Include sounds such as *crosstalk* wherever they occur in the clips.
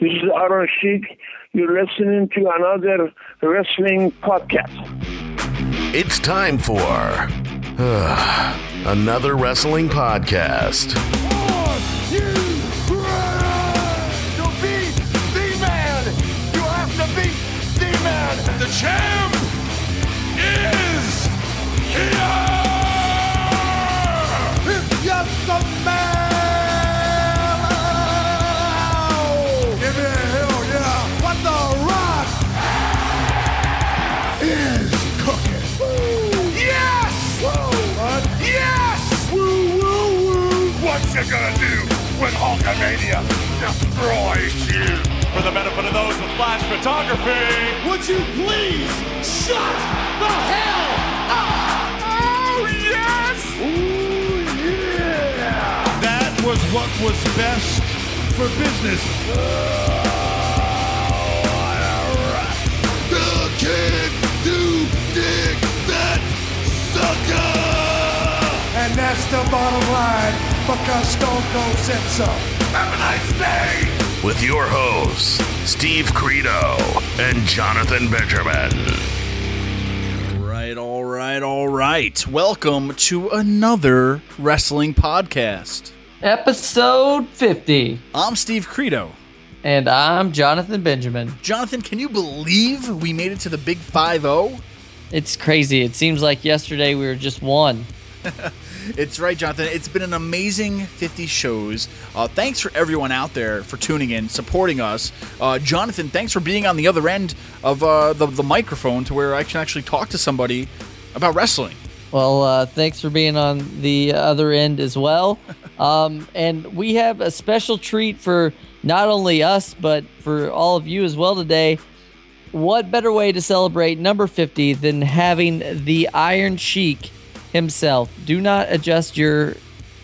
This is Iron Sheik. You're listening to another wrestling podcast. It's time for uh, *sighs* another wrestling podcast. Are you ready to beat the man? You have to beat the man. The champ Hulkamania destroys you? For the benefit of those with flash photography, would you please shut the hell up? Oh yes. Ooh yeah. That was what was best for business. The kid do dig that sucker. And that's the bottom line because Stone Cold said so. Have a. With your hosts, Steve Credo and Jonathan Benjamin. Right, all right, all right. Welcome to another wrestling podcast. Episode 50. I'm Steve Credo. And I'm Jonathan Benjamin. Jonathan, can you believe we made it to the big 5 0? It's crazy. It seems like yesterday we were just one. *laughs* It's right, Jonathan. It's been an amazing 50 shows. Uh, thanks for everyone out there for tuning in, supporting us. Uh, Jonathan, thanks for being on the other end of uh, the, the microphone to where I can actually talk to somebody about wrestling. Well, uh, thanks for being on the other end as well. *laughs* Um, and we have a special treat for not only us, but for all of you as well today. What better way to celebrate number 50 than having the Iron Sheik himself? Do not adjust your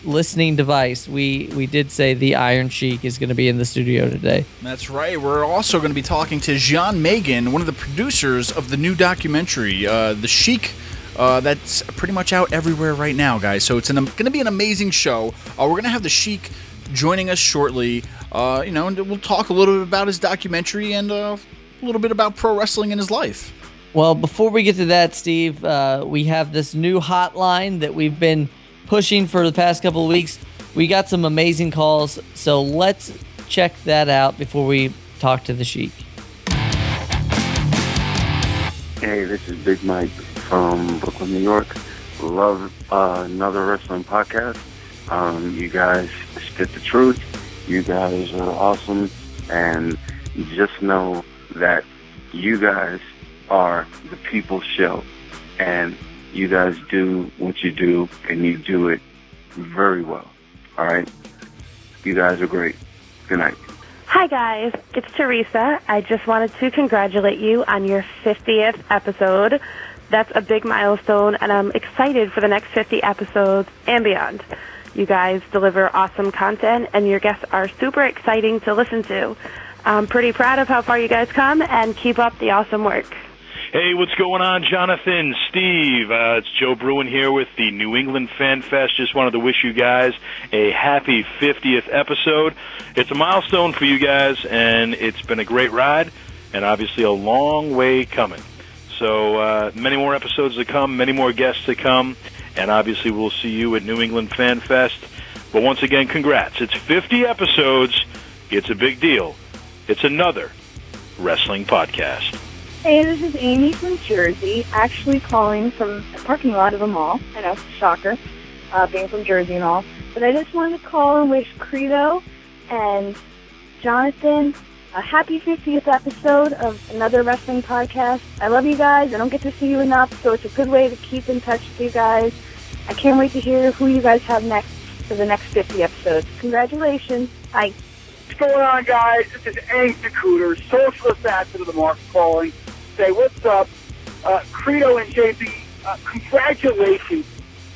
listening device. We we did say the Iron Sheik is going to be in the studio today. That's right. We're also going to be talking to Jian Magen, one of the producers of the new documentary, uh, The Sheik. Uh, that's pretty much out everywhere right now, guys. So it's going to be an amazing show. Uh, we're going to have The Sheik joining us shortly. Uh, you know, and we'll talk a little bit about his documentary and uh, a little bit about pro wrestling in his life. Well, before we get to that, Steve, uh, we have this new hotline that we've been pushing for the past couple of weeks. We got some amazing calls, so let's check that out before we talk to the Sheik. Hey, this is Big Mike from Brooklyn, New York. Love uh, another wrestling podcast. Um, you guys spit the truth. You guys are awesome, and just know that you guys are the people show, and you guys do what you do, and you do it very well. All right, you guys are great. Good night. Hi, guys. It's Teresa. I just wanted to congratulate you on your 50th episode. That's a big milestone, and I'm excited for the next 50 episodes and beyond. You guys deliver awesome content, and your guests are super exciting to listen to. I'm pretty proud of how far you guys come, and keep up the awesome work. Hey, what's going on, Jonathan, Steve? Uh, it's Joe Bruin here with the New England Fan Fest. Just wanted to wish you guys a happy 50th episode. It's a milestone for you guys, and it's been a great ride, and obviously a long way coming. So uh, many more episodes to come, many more guests to come, and obviously we'll see you at New England Fan Fest. But once again, congrats. It's 50 episodes. It's a big deal. It's another wrestling podcast. Hey, this is Amy from Jersey, actually calling from the parking lot of a mall. I know, shocker, uh, being from Jersey and all. But I just wanted to call and wish Credo and Jonathan a happy 50th episode of another wrestling podcast. I love you guys. I don't get to see you enough, so it's a good way to keep in touch with you guys. I can't wait to hear who you guys have next for the next 50 episodes. Congratulations. Bye. What's going on, guys? This is Hank DeCooter, socialist assassin of the market calling. Say, what's up? Uh, Credo and JP, uh, congratulations.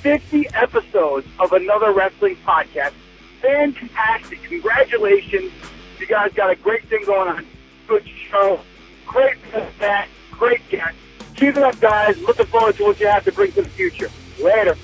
50 episodes of another wrestling podcast. Fantastic. Congratulations. You guys got a great thing going on. Good show. Great that. Great guest. Keep it up, guys. Looking forward to what you have to bring to the future. Later.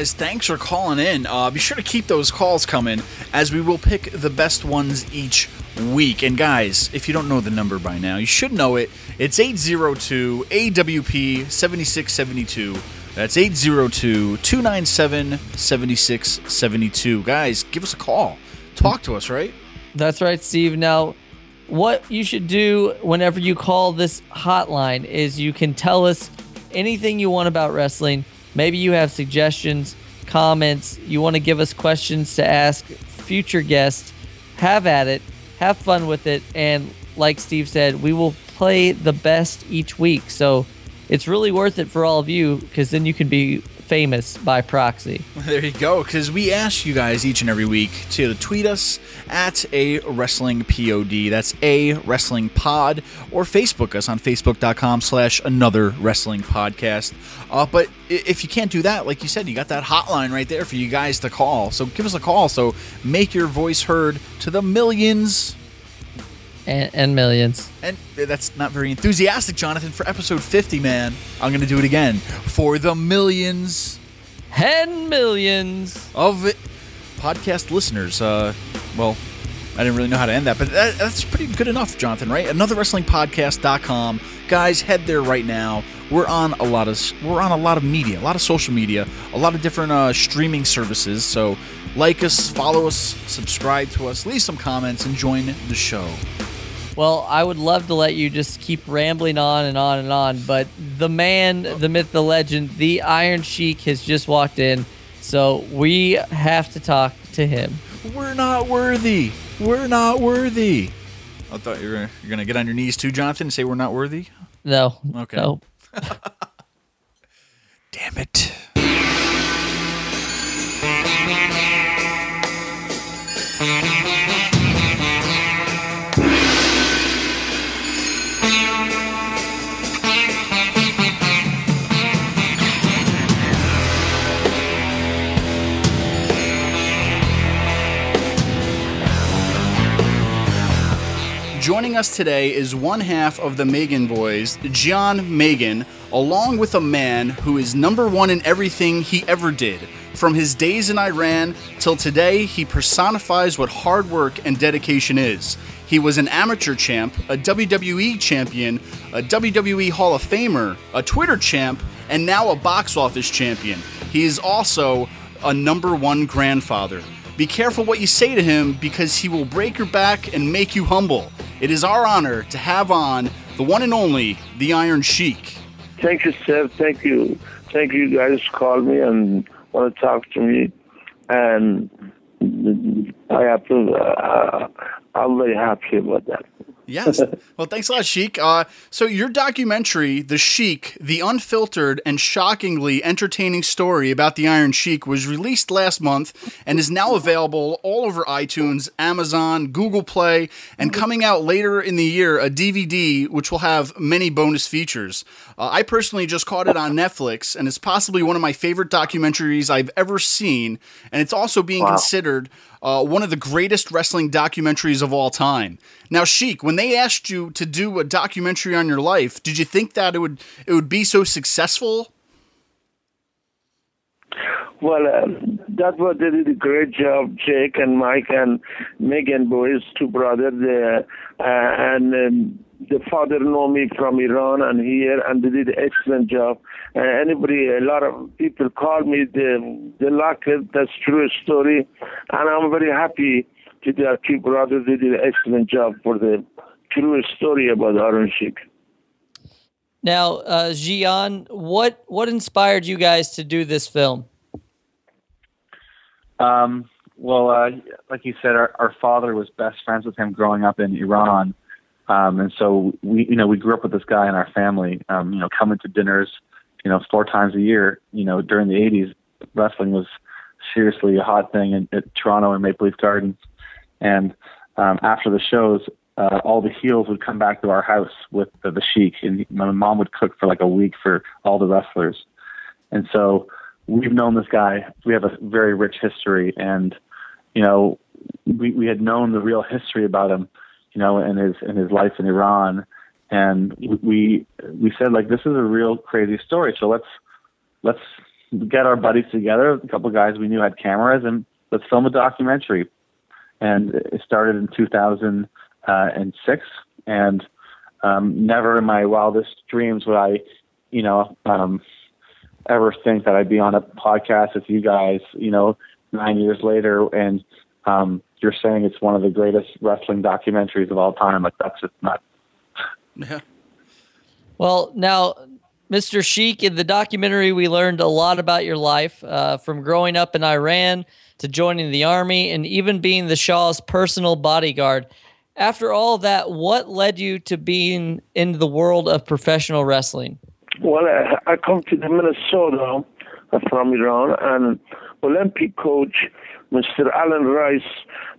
Guys, thanks for calling in. Uh, be sure to keep those calls coming as we will pick the best ones each week. And, guys, if you don't know the number by now, you should know it. It's 802 AWP 7672. That's 802 297 7672. Guys, give us a call. Talk to us, right? That's right, Steve. Now, what you should do whenever you call this hotline is you can tell us anything you want about wrestling. Maybe you have suggestions, comments, you want to give us questions to ask future guests. Have at it, have fun with it, and like Steve said, we will play the best each week. So it's really worth it for all of you because then you can be famous by proxy. *laughs* There you go. Because we ask you guys each and every week to tweet us at a wrestling pod. That's a wrestling pod, or Facebook us on facebook.com slash another wrestling podcast. Uh, but if you can't do that, like you said, you got that hotline right there for you guys to call. So give us a call. So make your voice heard to the millions. And, and millions. And that's not very enthusiastic, Jonathan, for episode 50, man. I'm going to do it again. For the millions. And millions. Of it, podcast listeners. Uh, well, I didn't really know how to end that, but that, that's pretty good enough, Jonathan, right? AnotherWrestlingPodcast.com. Guys, head there right now. We're on a lot of we're on a lot of media, a lot of social media, a lot of different uh, streaming services. So like us, follow us, subscribe to us, leave some comments, and join the show. Well, I would love to let you just keep rambling on and on and on, but the man, the myth, the legend, the Iron Sheik has just walked in, so we have to talk to him. We're not worthy. We're not worthy. I thought you were you're gonna get on your knees too, Jonathan, and say we're not worthy. No. Okay. No. *laughs* Damn it. Thank you. Joining us today is one half of the Magen Boys, Jian Magen, along with a man who is number one in everything he ever did. From his days in Iran till today, he personifies what hard work and dedication is. He was an amateur champ, a WWE champion, a WWE Hall of Famer, a Twitter champ, and now a box office champion. He is also a number one grandfather. Be careful what you say to him because he will break your back and make you humble. It is our honor to have on the one and only, the Iron Sheik. Thank you, sir. Thank you. Thank you guys called me and want to talk to me. And I have to, uh, I'm very happy about that. Yes. *laughs* Well, thanks a lot, Sheik. Uh, so, your documentary, The Sheik, the unfiltered and shockingly entertaining story about the Iron Sheik, was released last month and is now available all over iTunes, Amazon, Google Play, and coming out later in the year, a DVD which will have many bonus features. Uh, I personally just caught it on Netflix, and it's possibly one of my favorite documentaries I've ever seen. And it's also being Wow. considered uh, one of the greatest wrestling documentaries of all time. Now, Sheik, when they asked you to do a documentary on your life, did you think that it would it would be so successful? Well, uh, that was they did a great job, Jake and Mike and Magen boys, two brothers, uh, and um, the father know me from Iran and here, and they did an excellent job. Uh, anybody, a lot of people call me, the they like it, that's true story, and I'm very happy to their two brothers. They did an excellent job for the true story about Iron Sheik. Now, uh, Jian, what what inspired you guys to do this film? Um, well, uh, like you said, our, our father was best friends with him growing up in Iran, um, and so we, you know, we grew up with this guy in our family. Um, you know, coming to dinners, you know, four times a year. You know, during the '80s, wrestling was seriously a hot thing in, at Toronto and Maple Leaf Gardens, and um, after the shows, uh, all the heels would come back to our house with the, the Sheik, and my mom would cook for like a week for all the wrestlers, and so we've known this guy. We have a very rich history, and you know, we we had known the real history about him, you know, and his and his life in Iran, and we we said like this is a real crazy story. So let's let's get our buddies together, a couple of guys we knew had cameras, and let's film a documentary. And it started in 2006, and um, never in my wildest dreams would I, you know, um, ever think that I'd be on a podcast with you guys, you know, nine years later, and um, you're saying it's one of the greatest wrestling documentaries of all time. Like that's just not. Yeah. Well, now, Mr. Sheik, in the documentary, we learned a lot about your life uh, from growing up in Iran to joining the army and even being the Shah's personal bodyguard. After all that, what led you to being in the world of professional wrestling? Well, I, I come to the Minnesota uh, from Iran, and Olympic coach Mr. Alan Rice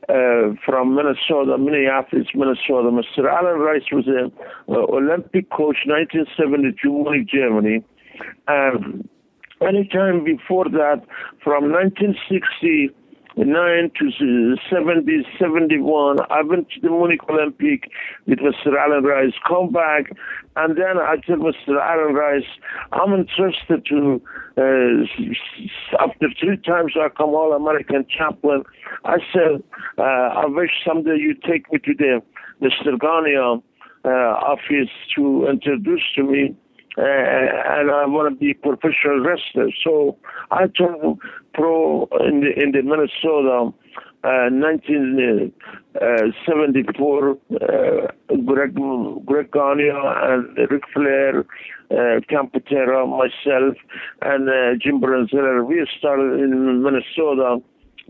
uh, from Minnesota, Minneapolis, Minnesota. Mr. Alan Rice was an Olympic coach 1972 Munich, Germany. And anytime before that, from 1960 9 to 70, 71. I went to the Munich Olympic with Mr. Alan Rice, come back, and then I told Mr. Alan Rice, I'm interested to, uh, after three times I come All American champion, I said, uh, I wish someday you take me to the Mr. Gagne uh, office to introduce to me and I want to be professional wrestler. So I turned pro in the in the Minnesota. Uh, 1974, uh, Greg, Greg Gagne and Ric Flair, uh, Ken Patera, myself, and uh, Jim Brunzell, we started in Minnesota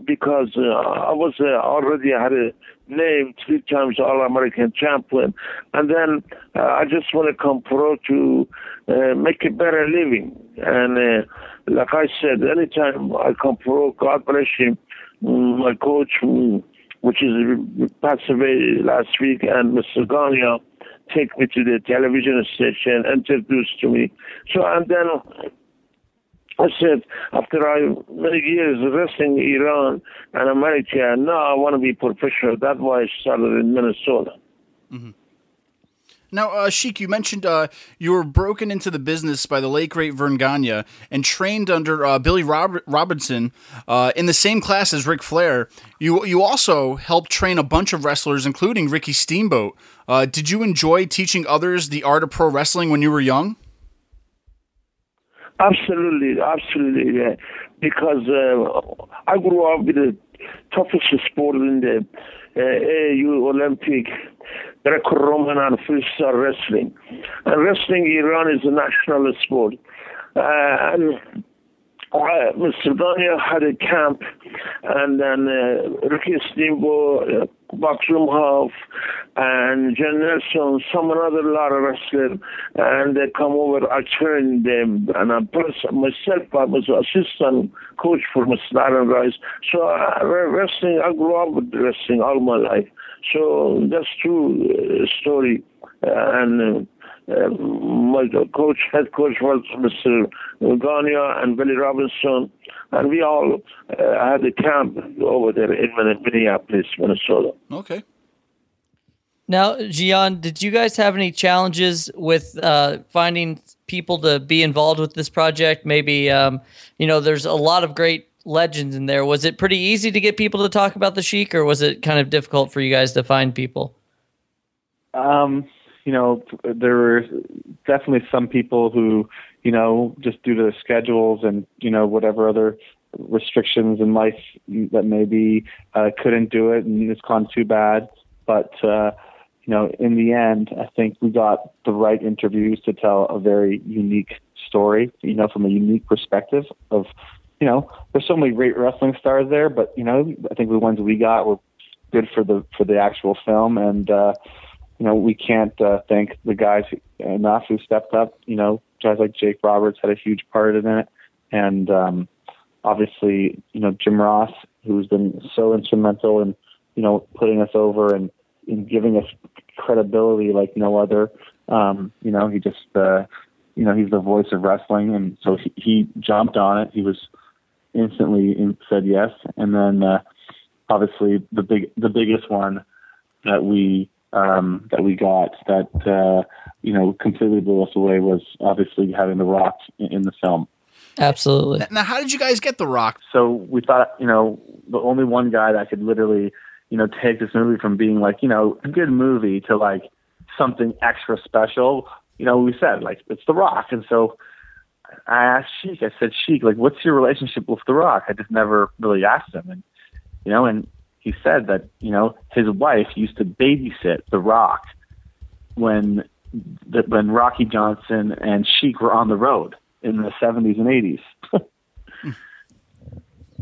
because uh, I was uh, already had a name three times All American champion, and then uh, I just want to come pro to uh, make a better living. And uh, like I said, anytime I come pro, God bless him, mm, my coach, mm, which is passed away last week, and Mr. Gagne take me to the television station, introduced to me. So and then I said, after I many years wrestling Iran and America, now I want to be professional. That's why I started in Minnesota. Mm-hmm. Now, uh, Sheik, you mentioned uh, you were broken into the business by the late great Verne Gagne and trained under uh, Billy Rob- Robinson uh, in the same class as Ric Flair. You you also helped train a bunch of wrestlers, including Ricky Steamboat. Uh, did you enjoy teaching others the art of pro wrestling when you were young? Absolutely, absolutely, yeah. Because uh, I grew up with the toughest sport in the uh, AAU Olympic, Greco-Roman and freestyle wrestling. And wrestling Iran is a national sport. Uh, and uh, Mr. Daniel had a camp, and then uh, Ricky Steamboat, uh, and Nelson, some another lot of wrestlers, and they come over. I trained them, and I plus myself, I was assistant coach for Mr. Alan Rice. So uh, wrestling, I grew up with wrestling all my life. So that's true uh, story, and. Uh, uh, my coach, head coach was Mr. Gagne and Billy Robinson, and we all uh, had a camp over there in Minneapolis, Minnesota. Okay. Now, Jian, did you guys have any challenges with uh, finding people to be involved with this project? Maybe, um, you know, there's a lot of great legends in there. Was it pretty easy to get people to talk about the Sheik, or was it kind of difficult for you guys to find people? Um, you know, there were definitely some people who, you know, just due to their schedules and, you know, whatever other restrictions in life that maybe uh, couldn't do it and it's gone too bad. But, uh, you know, in the end, I think we got the right interviews to tell a very unique story, you know, from a unique perspective of, you know, there's so many great wrestling stars there, but, you know, I think the ones we got were good for the, for the actual film. And, uh, you know, we can't uh, thank the guys enough who stepped up. You know, guys like Jake Roberts had a huge part in it, and um, obviously, you know, Jim Ross, who's been so instrumental in, you know, putting us over and in giving us credibility like no other. Um, you know, he just, uh, you know, he's the voice of wrestling, and so he, he jumped on it. He was instantly in, said yes, and then uh, obviously the big, the biggest one that we um, that we got that uh, you know completely blew us away was obviously having The Rock in, in the film. Absolutely. Now, how did you guys get The Rock? So we thought, you know, the only one guy that could literally, you know, take this movie from being like, you know, a good movie to like something extra special. You know, we said like it's The Rock, and so I asked Sheik. I said, Sheik, like, what's your relationship with The Rock? I just never really asked him, and you know, and he said that you know his wife used to babysit The Rock when the, when Rocky Johnson and Sheik were on the road in the 70s and 80s. *laughs*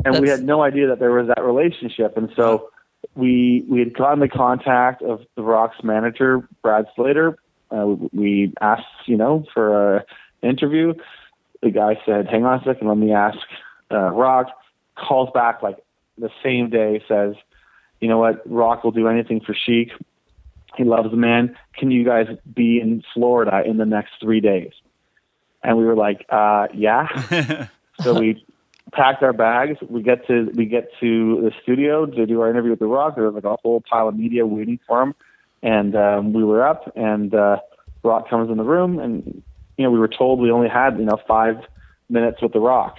and we had no idea that there was that relationship. And so we we had gotten the contact of the Rock's manager, Brad Slater. Uh, we asked, you know, for a interview. The guy said, "Hang on a second, let me ask." Uh, Rock calls back like the same day, says, "You know what? Rock will do anything for Sheik. He loves the man. Can you guys be in Florida in the next three days?" And we were like, uh, "Yeah." *laughs* so we packed our bags. We get to we get to the studio to do our interview with The Rock. There was like a whole pile of media waiting for him, and um, we were up. And uh, Rock comes in the room, and you know we were told we only had you know five minutes with The Rock,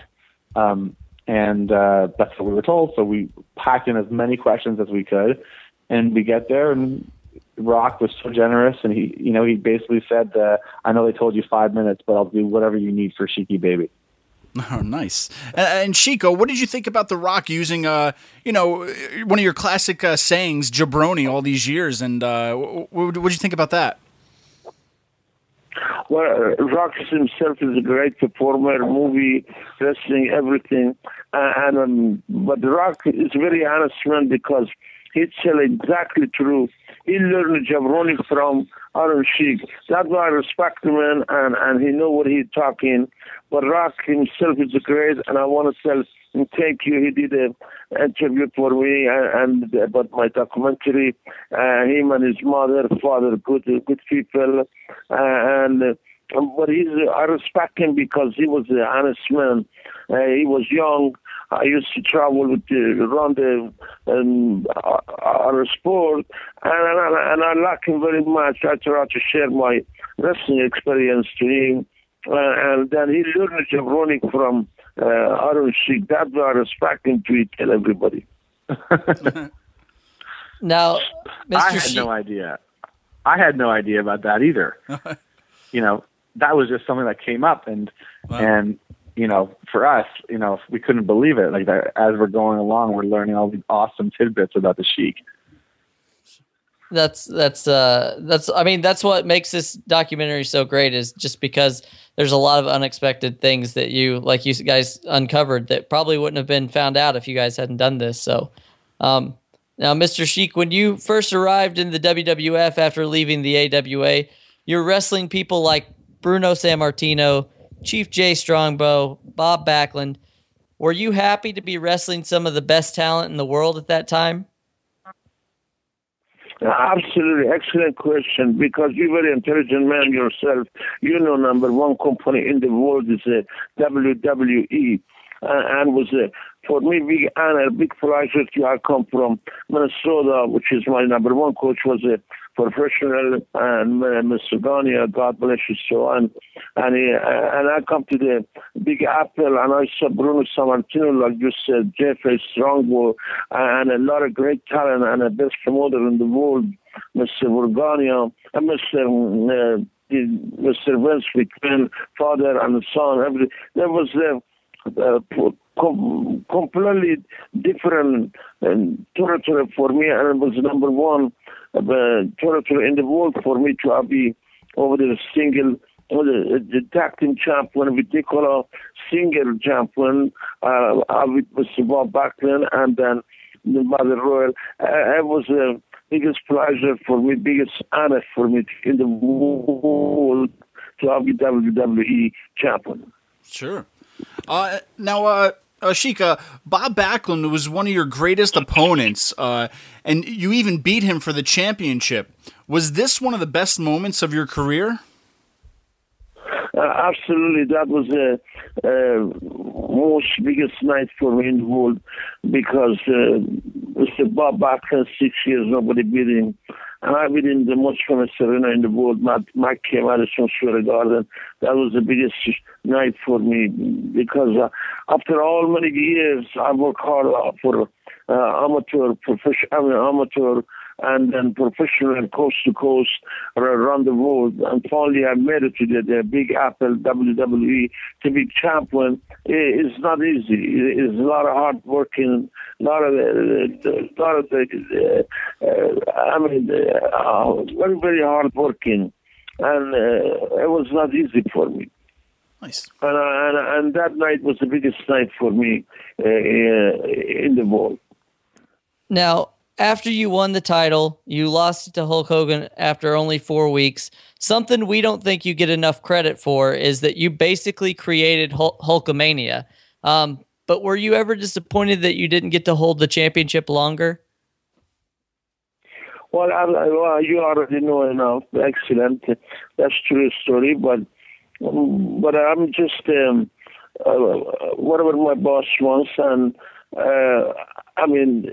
um, and uh, that's what we were told. So we packed in as many questions as we could, and we get there and. Rock was so generous, and he, you know, he basically said, uh, "I know they told you five minutes, but I'll do whatever you need for Sheiky Baby." *laughs* Oh, nice. And, Chico, what did you think about The Rock using, uh, you know, one of your classic uh, sayings, jabroni, all these years? And uh, what did you think about that? Well, uh, Rock himself is a great performer, movie, wrestling, everything. Uh, and um, but Rock is very honest man because he tell exactly true. He learned jabroni from Iron Sheik. That's why I respect him, man, and and he know what he's talking. But Rock himself is great, and I want to tell him thank you. He did an interview for me and, and about my documentary. Uh, him and his mother, father, good good people, uh, and. Uh, but he's, I respect him because he was an honest man. Uh, he was young. I used to travel with the, around the um, our sport, and, and, and I like him very much. I try to share my wrestling experience to him, uh, and then he learned jabroni from uh, Iron Sheik. That's why I respect him to tell everybody. *laughs* now, Mr. I had Sheik- no idea. I had no idea about that either. *laughs* you know, that was just something that came up, and and you know, for us, you know, we couldn't believe it. Like that, as we're going along, we're learning all these awesome tidbits about the Sheik. that's that's uh that's i mean that's what makes this documentary so great is just because there's a lot of unexpected things that you like you guys uncovered that probably wouldn't have been found out if you guys hadn't done this so um now mr sheik when you first arrived in the wwf after leaving the awa you're wrestling people like bruno sammartino chief jay strongbow bob backlund were you happy to be wrestling some of the best talent in the world at that time Absolutely, excellent question. Because you're a very intelligent man yourself. You know, number one company in the world is a WWE, uh, and was a for me big honor, big pleasure to I come from Minnesota, which is my number one coach was a professional and uh, Mr. Gagne, God bless you so on. And uh, and I come to the Big Apple and I saw Bruno Sammartino, like you said, Chief Jay Strongbow, and a lot of great talent and the best promoter in the world, Mr. Verne Gagne, and Mr. Uh, Mr. Vince McMahon, father and son. Every, there was uh, uh, com- completely different um, territory for me, and it was number one uh, territory in the world for me to be over the single. uh, The, the tag team champion, particular single champion, uh, with Mr. Bob Backlund, and then the Mother Royal. Uh, it was the biggest pleasure for me, biggest honor for me in the world to have the WWE champion. Sure. Uh, now, uh, uh, Sheikah, Bob Backlund was one of your greatest opponents, uh, and you even beat him for the championship. Was this one of the best moments of your career? Uh, Uh, absolutely, that was the uh, most biggest night for me in the world because uh, Mr. Bob Backlund, six years, nobody beat him. And I beat him the most famous arena in the world, Mike, Mike K. Madison Square Garden. That was the biggest night for me because uh, after all many years, I worked hard for uh, amateur, professional, I mean, amateur and then professional and coast to coast around the world. And finally, I made it to the, the Big Apple WWE to be champion. It's not easy. It's a lot of hard working, a lot of, uh, a lot of the, uh, uh, I mean, uh, very, very hard working. And uh, it was not easy for me. Nice. And, and, and that night was the biggest night for me uh, in the world. Now, after you won the title, you lost it to Hulk Hogan after only four weeks. Something we don't think you get enough credit for is that you basically created Hul- Hulkamania. Um, but were you ever disappointed that you didn't get to hold the championship longer? Well, I, well you already know enough. Excellent. That's true story. But but I'm just um, uh, whatever my boss wants, and uh, I mean,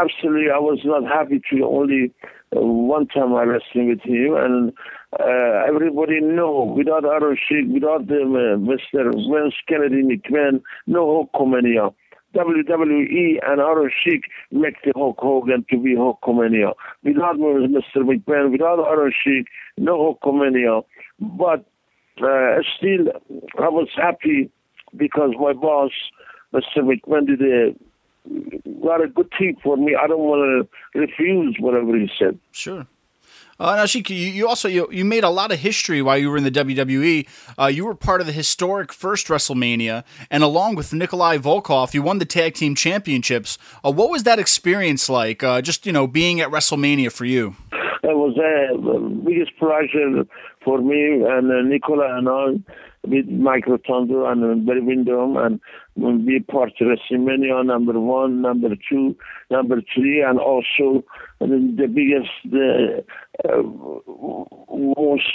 absolutely, I was not happy to only uh, one time I wrestling with him, and uh, everybody know without Iron Sheik, without them, uh, Mr. Vince Kennedy McMahon, no Hulkamania. WWE and Iron Sheik make the Hulk Hogan to be Hulkamania. Without Mr. McMahon, without Aaron Sheik, no Hulkamania. But uh, still, I was happy because my boss, Mr. McMahon, did a got a good team for me. I don't want to refuse whatever he said. Sure. Uh, now, Sheik, you, you also you, you made a lot of history while you were in the WWE. Uh, you were part of the historic first WrestleMania, and along with Nikolai Volkov, you won the tag team championships. Uh, what was that experience like? Uh, just you know, being at WrestleMania for you. It was uh, the biggest pleasure for me and uh, Nicola and I with Mike Rotundo and Barry Windham and be part of WrestleMania number one, number two, number three, and also the biggest, the uh, most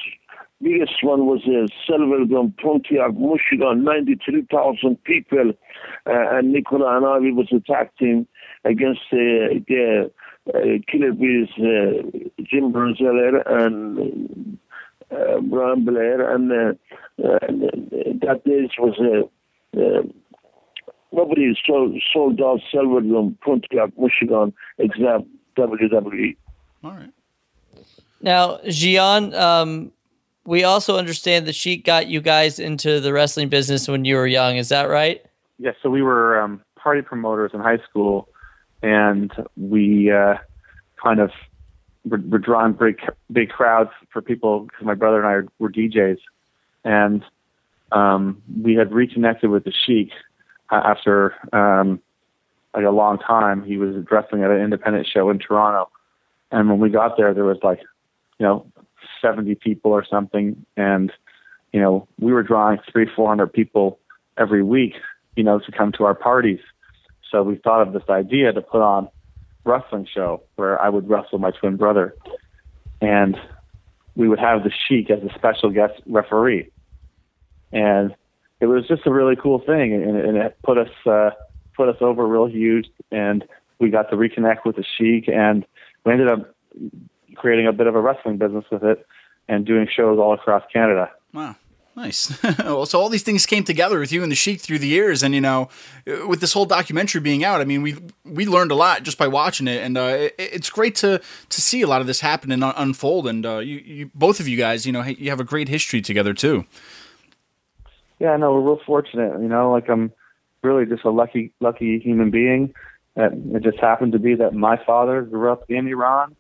biggest one was uh, Silverdome, Pontiac, Michigan, 93,000 people, uh, and Nicola and I, was attacking against uh, the uh, Killer Bees, uh, Jim Brunzell and uh, Brian Blair, and uh, uh, that day was uh, uh, nobody sold, sold out Silverdome, Pontiac, Michigan, except WWE. All right. Now, Jian, um, we also understand that she got you guys into the wrestling business when you were young. Is that right? Yeah. So we were um, party promoters in high school, and we uh, kind of were, were drawing big big crowds for people because my brother and I were DJs, and um, we had reconnected with the Sheik after um, like a long time. He was wrestling at an independent show in Toronto, and when we got there, there was like, you know, seventy people or something, and you know, we were drawing three, four hundred people every week, you know, to come to our parties. So we thought of this idea to put on wrestling show where I would wrestle my twin brother, and we would have the Sheik as a special guest referee, and it was just a really cool thing, and, and it put us uh, put us over real huge, and we got to reconnect with the Sheik, and we ended up creating a bit of a wrestling business with it, and doing shows all across Canada. Wow. Nice. *laughs* well, so all these things came together with you and the Sheik through the years, and you know, with this whole documentary being out, I mean, we we learned a lot just by watching it, and uh, it, it's great to to see a lot of this happen and unfold. And uh, you, you, both of you guys, you know, you have a great history together too. Yeah, no, we're real fortunate. You know, like I'm really just a lucky lucky human being. That it just happened to be that my father grew up in Iran,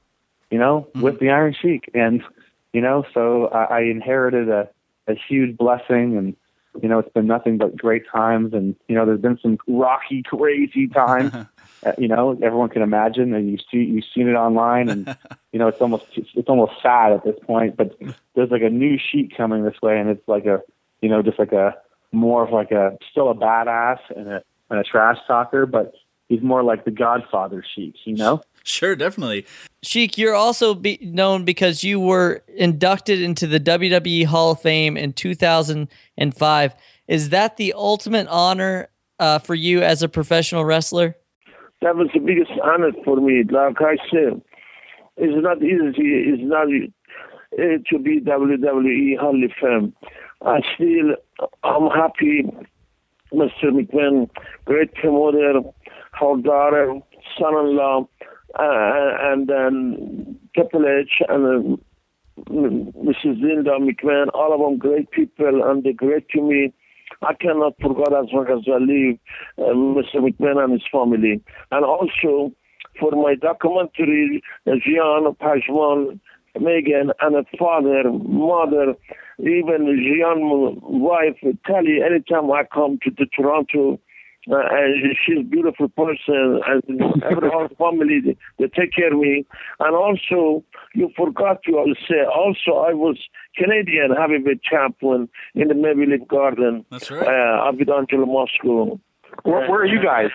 you know, mm-hmm. with the Iron Sheik, and you know, so I, I inherited a a huge blessing and you know it's been nothing but great times and you know there's been some rocky crazy times. *laughs* Uh, you know everyone can imagine and you see you've seen it online and *laughs* you know it's almost it's almost sad at this point but there's like a new sheet coming this way and it's like a you know just like a more of like a still a badass and a and a trash talker but he's more like the godfather Sheik you know *laughs* Sure, definitely. Sheik, you're also be known because you were inducted into the WWE Hall of Fame in 2005. Is that the ultimate honor uh, for you as a professional wrestler? That was the biggest honor for me. Like I said, it's not easy. It's not uh, to be WWE Hall of Fame. I still, I'm happy. Mr. McMahon, great promoter, her daughter, son-in-law, and then Triple H and uh, Mrs. Linda McMahon, all of them great people, and they're great to me. I cannot forget as long as I live uh, Mr. McMahon and his family. And also for my documentary, uh, Jian Pajman, Magen, and a father, mother, even Jian wife, Kelly, anytime I come to the Toronto, uh, and she's a beautiful person, and every *laughs* whole family they, they take care of me. And also, you forgot to say, also I was Canadian having heavyweight champion in the Maple Leaf Garden. That's right. Uh, I've been until Moscow. Where, where are you guys?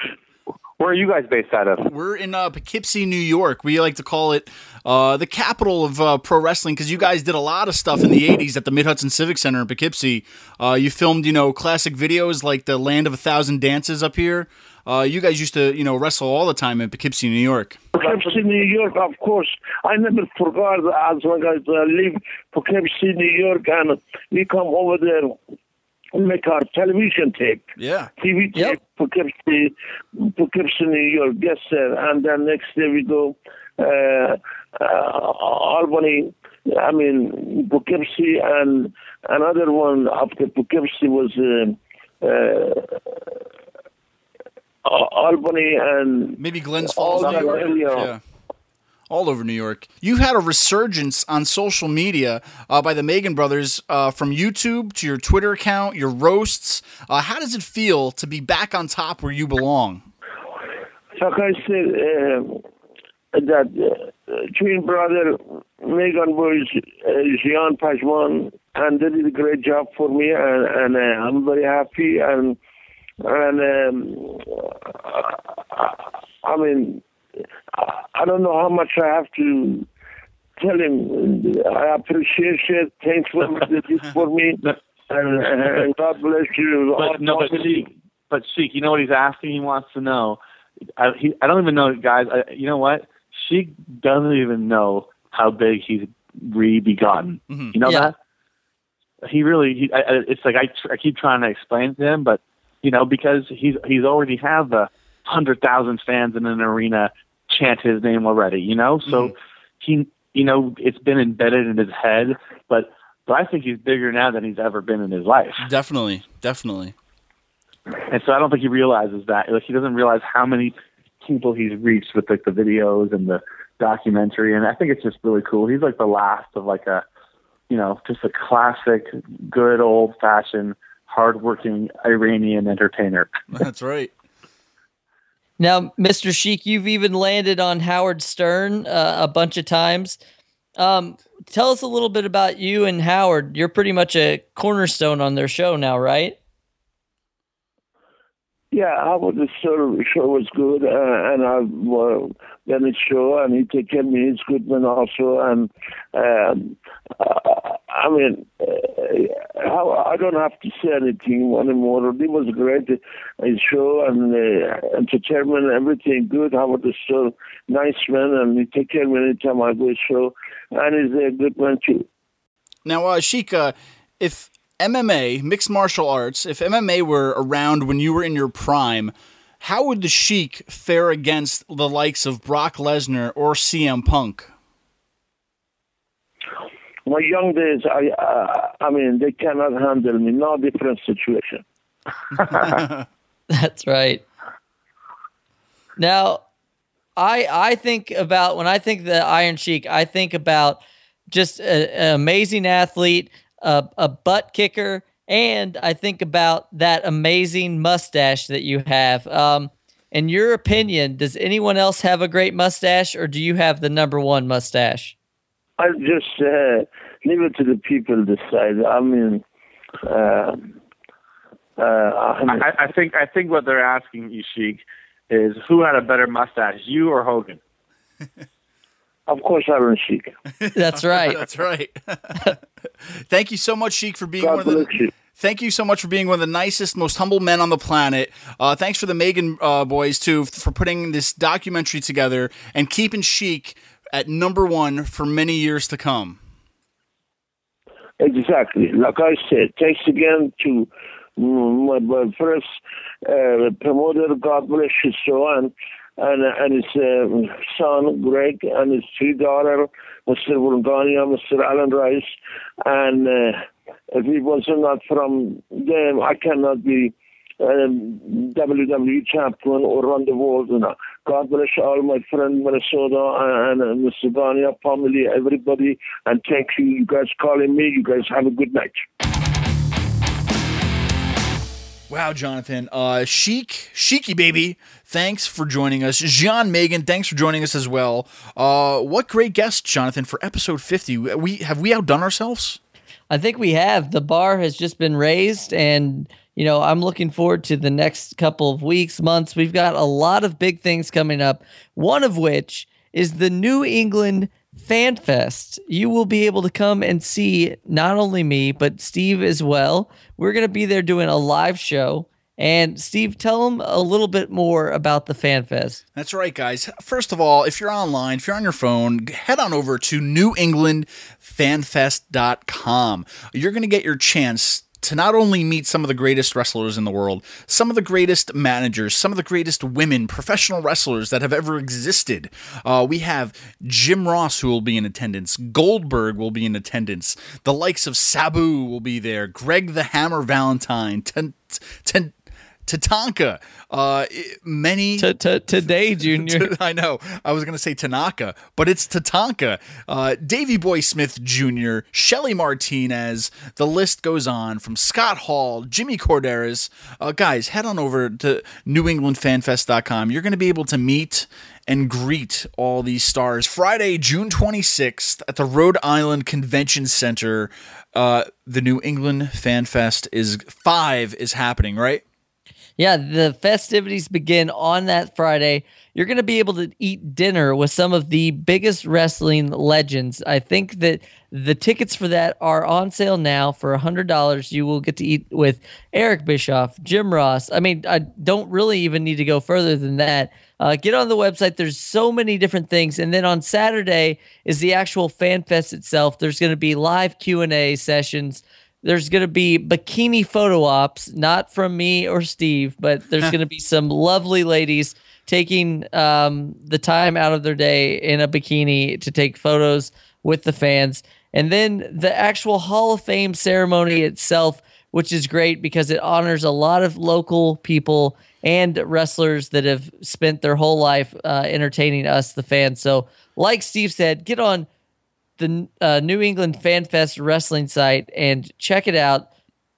Where are you guys based out of? We're in uh, Poughkeepsie, New York. We like to call it uh, the capital of uh, pro wrestling because you guys did a lot of stuff in the '80s at the Mid Hudson Civic Center in Poughkeepsie. Uh, you filmed, you know, classic videos like the Land of a Thousand Dances up here. Uh, you guys used to, you know, wrestle all the time in Poughkeepsie, New York. Poughkeepsie, New York, of course. I never forgot as long as I live Poughkeepsie, New York, and we come over there and make our television tape. Yeah. TV tape, Poughkeepsie, Poughkeepsie, New York, yes, sir. And then next day we go uh, uh, Albany, I mean, Poughkeepsie, and another one after Poughkeepsie was uh, uh, Albany and maybe Glens Falls, New York. area. Yeah. All over New York. You've had a resurgence on social media uh, by the Magen brothers uh, from YouTube to your Twitter account, your roasts. Uh, how does it feel to be back on top where you belong? Like I said, uh, that uh, twin brother Magen boys, uh, Pajman, and they did a great job for me, and, and uh, I'm very happy. And and um, I mean, I don't know how much I have to tell him. I appreciate it. Thanks for what they did for me, and, and God bless you. But no, but Sheik, but Sheik, you know what he's asking? He wants to know. I, he, I don't even know, guys. I, you know what? Sheik doesn't even know how big he's re-begotten. Mm-hmm. You know Yeah. that? He really. He, I, I- it's like I, tr- I keep trying to explain to him, but you know, because he's he's already have the hundred thousand fans in an arena chant his name already. You know, so mm-hmm. he, you know, it's been embedded in his head. But but I think he's bigger now than he's ever been in his life. Definitely, definitely. And so I don't think he realizes that. Like he doesn't realize how many people he's reached with like the videos and the documentary. And I think it's just really cool. He's like the last of like a, you know, just a classic, good old fashioned, hardworking Iranian entertainer. That's right. Now, Mr. Sheik, you've even landed on Howard Stern uh, a bunch of times. Um, tell us a little bit about you and Howard. You're pretty much a cornerstone on their show now, right? Yeah, Howard the show, show was good, uh, and I've done his show, and he take care of me. Good man also, and um, uh, I mean, uh, I don't have to say anything anymore. It was great, uh, show and uh, entertainment, everything good. Howard the show, nice man, and he take care of me anytime I go show, and he's a good man too. Now, uh, Sheik, uh, if MMA, mixed martial arts, if MMA were around when you were in your prime, how would the Sheik fare against the likes of Brock Lesnar or CM Punk? My young days, I, uh, I mean, they cannot handle me. No different situation. *laughs* That's right. Now, I I think about when I think the Iron Sheik, I think about just a- an amazing athlete, a, a butt kicker, and I think about that amazing mustache that you have. Um, in your opinion, does anyone else have a great mustache, or do you have the number one mustache? I just uh, leave it to the people to decide. I mean, uh, uh, I I, I think I think what they're asking you, Sheik, is who had a better mustache, you or Hogan? *laughs* Of course, Iron Sheik. *laughs* That's right. That's right. *laughs* Thank you so much, Sheik, for being God one of the. you. Thank you so much for being one of the nicest, most humble men on the planet. Uh, thanks for the Magen uh, boys too f- for putting this documentary together and keeping Sheik at number one for many years to come. Exactly. Like I said, thanks again to mm, my, my first uh, promoter, God bless his show, and and, and his uh, son, Greg, and his three daughter, Mr. Verne Gagne, Mr. Alan Rice. And uh, if it was not from them, I cannot be um, WWE champion or run the world. You know. God bless all my friend Minnesota and, and Mr. Gagne family, everybody, and thank you, you guys calling me. You guys have a good night. Wow, Jonathan. Uh, Sheik, Sheiky baby, thanks for joining us. Jian Magen, thanks for joining us as well. Uh, what great guest, Jonathan, for episode 50. We Have we outdone ourselves? I think we have. The bar has just been raised, and you know I'm looking forward to the next couple of weeks, months. We've got a lot of big things coming up. One of which is the New England Fan Fest. You will be able to come and see not only me but Steve as well. We're going to be there doing a live show. And Steve, tell them a little bit more about the Fan Fest. That's right, guys. First of all, if you're online, if you're on your phone, head on over to newenglandfanfest.com. You're going to get your chance to not only meet some of the greatest wrestlers in the world, some of the greatest managers, some of the greatest women, professional wrestlers that have ever existed. Uh, we have Jim Ross, who will be in attendance. Goldberg will be in attendance. The likes of Sabu will be there. Greg the Hammer Valentine. T- t- Tatanka, uh, many today, *laughs* Junior. I know. I was going to say Tanaka, but it's Tatanka, uh, Davy Boy Smith Jr., Shelly Martinez. The list goes on from Scott Hall, Jimmy Korderas. Uh, guys, head on over to NewEnglandFanFest.com. You're going to be able to meet and greet all these stars Friday, June 26th at the Rhode Island Convention Center. Uh, the New England Fan Fest is five is happening, right? Yeah, the festivities begin on that Friday. You're going to be able to eat dinner with some of the biggest wrestling legends. I think that the tickets for that are on sale now for $100. You will get to eat with Eric Bischoff, Jim Ross. I mean, I don't really even need to go further than that. Uh, get on the website. There's so many different things. And then on Saturday is the actual fan fest itself. There's going to be live Q&A sessions there's going to be bikini photo ops, not from me or Steve, but there's *laughs* going to be some lovely ladies taking um, the time out of their day in a bikini to take photos with the fans. And then the actual Hall of Fame ceremony itself, which is great because it honors a lot of local people and wrestlers that have spent their whole life uh, entertaining us, the fans. So, like Steve said, get on the uh, New England Fan Fest wrestling site and check it out.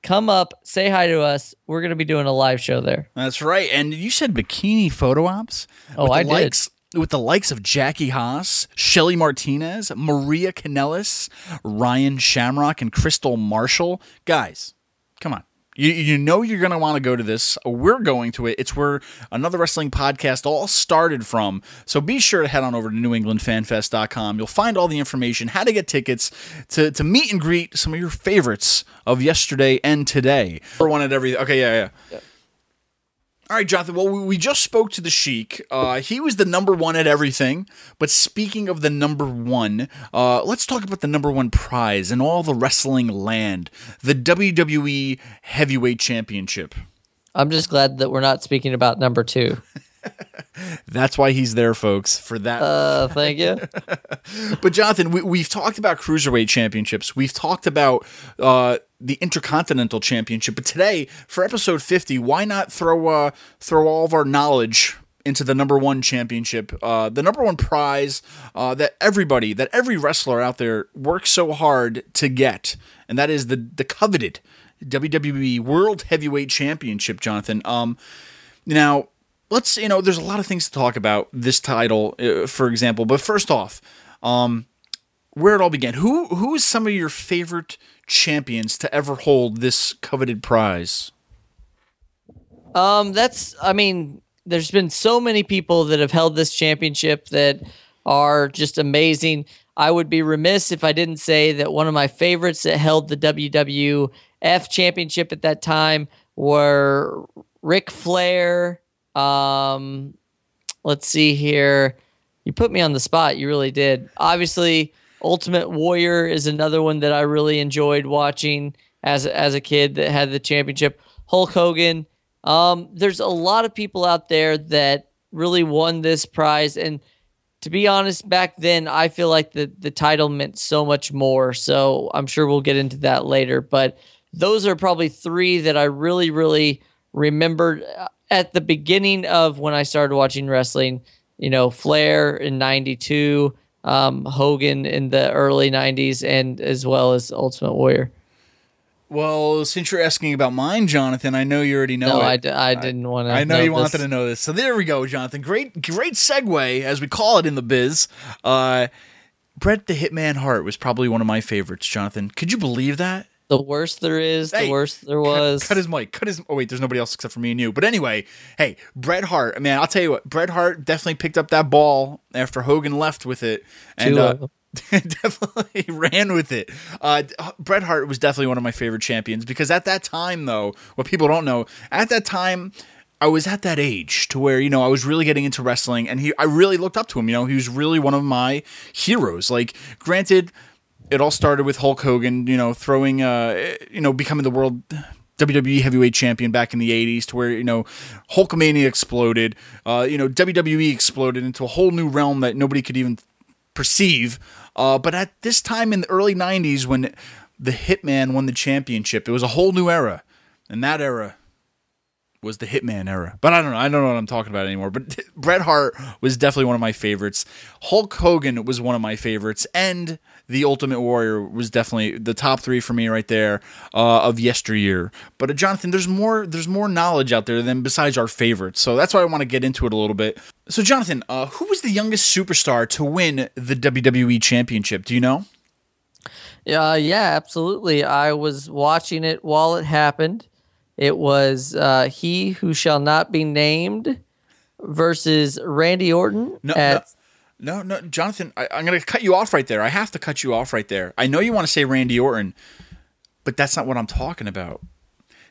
Come up, say hi to us. We're going to be doing a live show there. That's right. And you said bikini photo ops? Oh, I likes, did. With the likes of Jackie Haas, Shelly Martinez, Maria Kanellis, Ryan Shamrock, and Crystal Marshall. Guys, come on. You, you know you're going to want to go to this. We're going to it. It's where another wrestling podcast all started from. So be sure to head on over to newenglandfanfest.com. You'll find all the information, how to get tickets to, to meet and greet some of your favorites of yesterday and today. One at every. Okay, yeah, yeah. yeah. All right, Jonathan. Well, we just spoke to the Sheik. Uh, he was the number one at everything. But speaking of the number one, uh, let's talk about the number one prize in all the wrestling land the WWE Heavyweight Championship. I'm just glad that we're not speaking about number two. *laughs* That's why he's there, folks, for that. Uh, thank you. *laughs* but Jonathan, we, have talked about cruiserweight championships. We've talked about uh, the Intercontinental Championship. But today, for episode 50, why not throw uh, throw all of our knowledge into the number one championship, uh, the number one prize uh, that everybody, that every wrestler out there works so hard to get, and that is the the coveted WWE World Heavyweight Championship. Jonathan, um, now let's you know, there's a lot of things to talk about this title, uh, for example. But first off, um, where it all began. Who who is some of your favorite champions to ever hold this coveted prize? Um, that's I mean, there's been so many people that have held this championship that are just amazing. I would be remiss if I didn't say that one of my favorites that held the WWF championship at that time were Ric Flair. Um, let's see here. You put me on the spot. You really did. Obviously, Ultimate Warrior is another one that I really enjoyed watching as as a kid that had the championship. Hulk Hogan. Um, there's a lot of people out there that really won this prize, and to be honest, back then I feel like the the title meant so much more. So I'm sure we'll get into that later. But those are probably three that I really, really remembered at the beginning of when I started watching wrestling. You know, Flair in '92, um, Hogan in the early '90s, and as well as Ultimate Warrior. Well, since you're asking about mine, Jonathan, I know you already know No. I d- I didn't wanna I know know you this. wanted to know this. So there we go, Jonathan. Great, great segue, as we call it in the biz. Uh, Bret the Hitman Hart was probably one of my favorites, Jonathan. Could you believe that? The worst there is, the worst there was. Cut, cut his mic. Cut his. Oh wait, there's nobody else except for me and you. But anyway, hey, Bret Hart. man, I'll tell you what. Bret Hart definitely picked up that ball after Hogan left with it, and uh, *laughs* definitely ran with it. Uh, Bret Hart was definitely one of my favorite champions because at that time, though, what people don't know, at that time. I was at that age to where you know I was really getting into wrestling, and he I really looked up to him. You know, he was really one of my heroes. Like, granted, it all started with Hulk Hogan, you know, throwing, uh, you know, becoming the world WWE heavyweight champion back in the 80s to where, you know, Hulkamania exploded. Uh, you know, WWE exploded into a whole new realm that nobody could even perceive. Uh, but at this time in the early 90s when the Hitman won the championship, it was a whole new era. And that era was the Hitman era. But I don't know. I don't know what I'm talking about anymore. But *laughs* Bret Hart was definitely one of my favorites. Hulk Hogan was one of my favorites. And The Ultimate Warrior was definitely the top three for me right there uh, of yesteryear. But uh, Jonathan, there's more there's more knowledge out there than besides our favorites. So that's why I want to get into it a little bit. So Jonathan, uh, who was the youngest superstar to win the WWE championship? Do you know? Yeah, yeah, absolutely. I was watching it while it happened. It was uh, he who shall not be named versus Randy Orton No, at no, no, no, Jonathan, I, I'm going to cut you off right there. I have to cut you off right there. I know you want to say Randy Orton, but that's not what I'm talking about.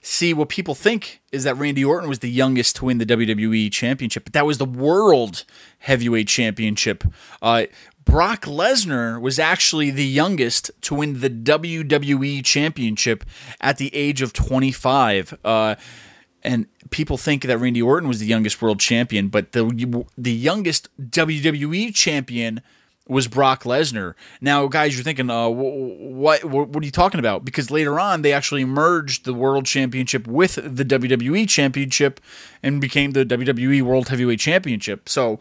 See, what people think is that Randy Orton was the youngest to win the WWE Championship, but that was the World Heavyweight Championship. Uh, Brock Lesnar was actually the youngest to win the WWE Championship at the age of 25. Uh, and people think that Randy Orton was the youngest world champion, but the the youngest WWE champion was Brock Lesnar. Now, guys, you're thinking, uh, what, what what are you talking about? Because later on, they actually merged the World Championship with the WWE Championship and became the WWE World Heavyweight Championship. So,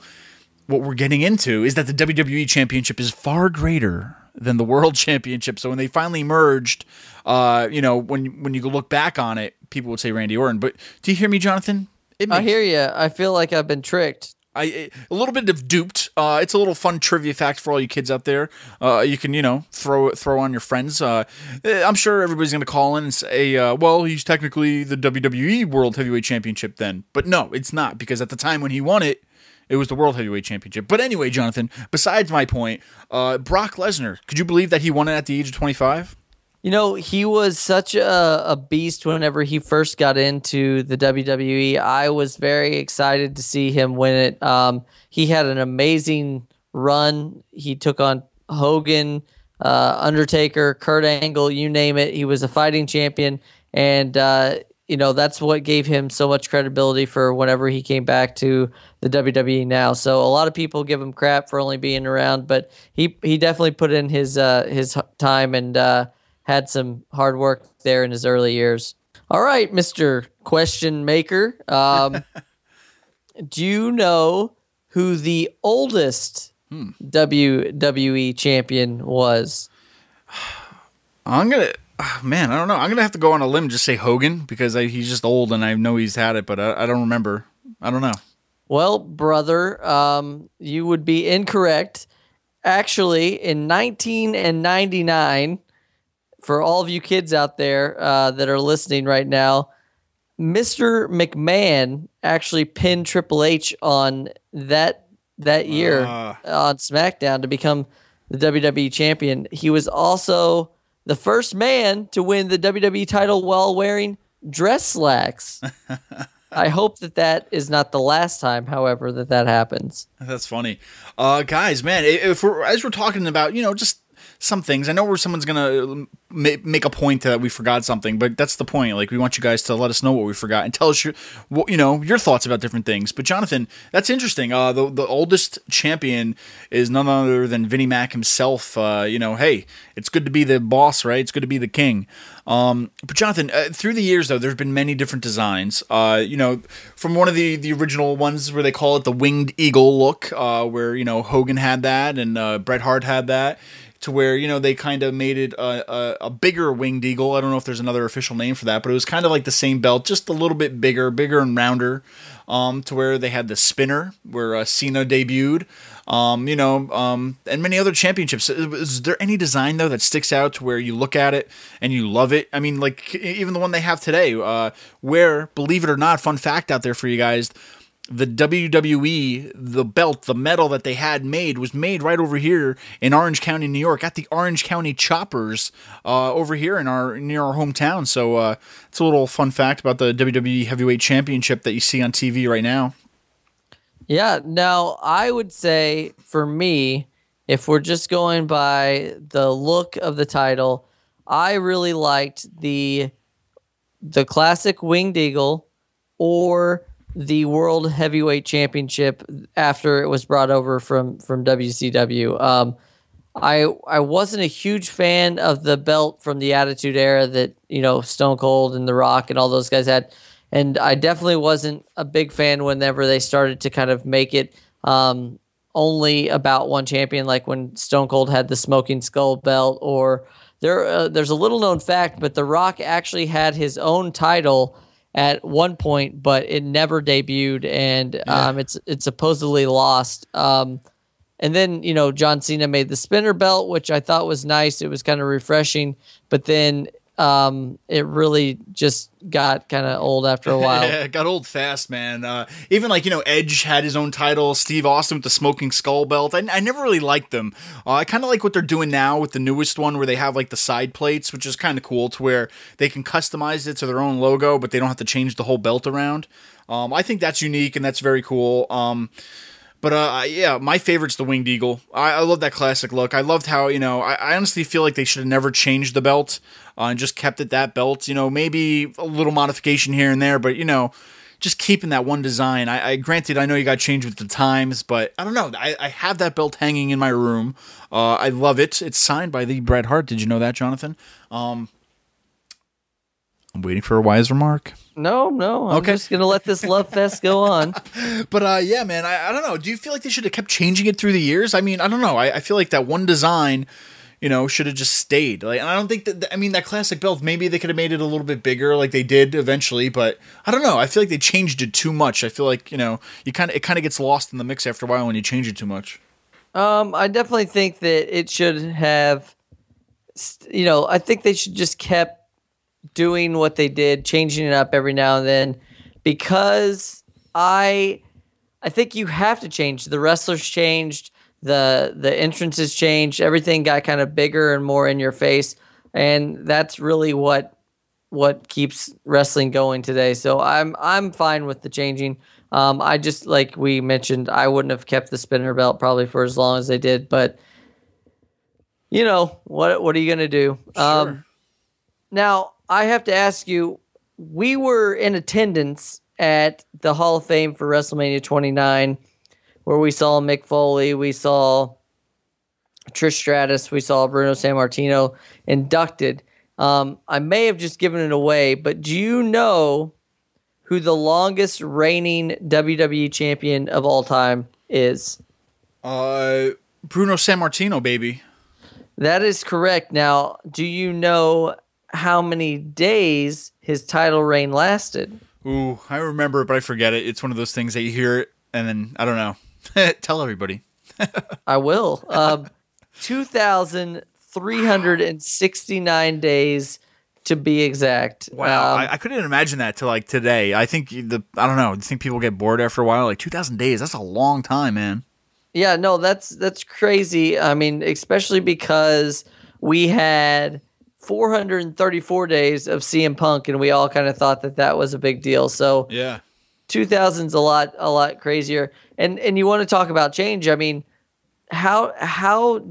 what we're getting into is that the WWE Championship is far greater than the World *laughs* Championship. So when they finally merged, uh, you know, when when you look back on it, people would say Randy Orton. But do you hear me, Jonathan? It I hear you. I feel like I've been tricked. I a little bit of duped. Uh, it's a little fun trivia fact for all you kids out there. Uh, you can you know throw throw on your friends. Uh, I'm sure everybody's going to call in and say, uh, "Well, he's technically the WWE World Heavyweight Championship." Then, but no, it's not because at the time when he won it, it was the World Heavyweight Championship. But anyway, Jonathan. Besides my point, uh, Brock Lesnar. Could you believe that he won it at the age of 25? You know, he was such a, a beast whenever he first got into the WWE. I was very excited to see him win it. Um, he had an amazing run. He took on Hogan, uh, Undertaker, Kurt Angle, you name it. He was a fighting champion. And, uh, you know, that's what gave him so much credibility for whenever he came back to the WWE now. So a lot of people give him crap for only being around, but he, he definitely put in his, uh, his time and, uh, had some hard work there in his early years. All right, Mr. Question Maker. Um, *laughs* do you know who the oldest WWE champion was? I'm gonna, ah, man, I don't know. I'm gonna have to go on a limb and just say Hogan because I, he's just old and I know he's had it, but I, I don't remember. I don't know. Well, brother, um, you would be incorrect. Actually, in 1999, for all of you kids out there uh, that are listening right now, Mr. McMahon actually pinned Triple H on that that year Ah. on SmackDown to become the WWE champion. He was also the first man to win the WWE title while wearing dress slacks. *laughs* I hope that that is not the last time, however, that that happens. That's funny, uh, guys. Man, if we're as we're talking about, you know, just some things. I know where someone's gonna ma- make a point that we forgot something, but that's the point. Like we want you guys to let us know what we forgot and tell us your, what, you know, your thoughts about different things. But Jonathan, that's interesting. Uh, the the oldest champion is none other than Vinnie Mac himself. Uh, you know, hey, it's good to be the boss, right? It's good to be the king. Um, but Jonathan, uh, through the years though, there's been many different designs. Uh, you know, from one of the the original ones where they call it the winged eagle look, uh, where you know Hogan had that and uh, Bret Hart had that. To where you know they kind of made it a, a, a bigger winged eagle. I don't know if there's another official name for that, but it was kind of like the same belt, just a little bit bigger, bigger and rounder. Um, to where they had the spinner, where uh, Cena debuted. Um, you know, um, and many other championships. Is, there any design though that sticks out to where you look at it and you love it? I mean, like even the one they have today, uh, where believe it or not, fun fact out there for you guys. The WWE, the belt, the medal that they had made was made right over here in Orange County, New York, at the Orange County Choppers, uh, over here in our near our hometown. So uh, it's a little fun fact about the WWE Heavyweight Championship that you see on TV right now. Yeah. Now, I would say for me, if we're just going by the look of the title, I really liked the the classic winged eagle or the world heavyweight championship after it was brought over from from WCW. Um, I I wasn't a huge fan of the belt from the Attitude Era that you know Stone Cold and The Rock and all those guys had, and I definitely wasn't a big fan whenever they started to kind of make it um, only about one champion, like when Stone Cold had the Smoking Skull belt, or there uh, there's a little known fact, but The Rock actually had his own title at one point, but it never debuted, and um, it's it's supposedly lost. Um, and then, you know, John Cena made the spinner belt, which I thought was nice. It was kind of refreshing, but then um, it really just got kind of old after a while. Yeah, *laughs* it got old fast, man. Uh, even like you know, Edge had his own title. Steve Austin with the smoking skull belt. I, I never really liked them. Uh, I kind of like what they're doing now with the newest one, where they have like the side plates, which is kind of cool, to where they can customize it to their own logo, but they don't have to change the whole belt around. Um, I think that's unique and that's very cool. Um, but uh, yeah, my favorite's the winged eagle. I, I love that classic look. I loved how you know. I, I honestly feel like they should have never changed the belt uh, and just kept it that belt. You know, maybe a little modification here and there, but you know, just keeping that one design. I, I granted, I know you got changed with the times, but I don't know. I, I have that belt hanging in my room. Uh, I love it. It's signed by the Bret Hart. Did you know that, Jonathan? Um, I'm waiting for a wise remark. No, no, I'm Okay. just gonna let this love fest go on. *laughs* But uh, yeah, man, I, I don't know. Do you feel like they should have kept changing it through the years? I mean, I don't know. I, I feel like that one design, you know, should have just stayed. Like, and I don't think that. I mean, that classic belt. Maybe they could have made it a little bit bigger, like they did eventually. But I don't know. I feel like they changed it too much. I feel like you know, you kind of it kind of gets lost in the mix after a while when you change it too much. Um, I definitely think that it should have, you know, I think they should just kept doing what they did, changing it up every now and then, because I, I think you have to change. The wrestlers changed, the the entrances changed, everything got kind of bigger and more in your face, and that's really what what keeps wrestling going today. So I'm I'm fine with the changing. Um, I just like we mentioned, I wouldn't have kept the spinner belt probably for as long as they did, but you know what? What are you gonna do? Um, now I have to ask you. We were in attendance at the Hall of Fame for WrestleMania 29, where we saw Mick Foley, we saw Trish Stratus, we saw Bruno Sammartino inducted. Um, I may have just given it away, but do you know who the longest reigning WWE champion of all time is? Uh, Bruno Sammartino, baby. That is correct. Now, do you know how many days his title reign lasted? Ooh, I remember it, but I forget it. It's one of those things that you hear it and then I don't know. *laughs* Tell everybody. *laughs* I will. Um, 2,369 days to be exact. Wow, Um, I, I couldn't imagine that till like today. I think the I don't know. I think people get bored after a while. Like two thousand days, that's a long time, man. Yeah, no, that's that's crazy. I mean, especially because we had 434 days of CM Punk, and we all kind of thought that that was a big deal. So Yeah. 2000's a lot a lot crazier. And and you want to talk about change? I mean, how how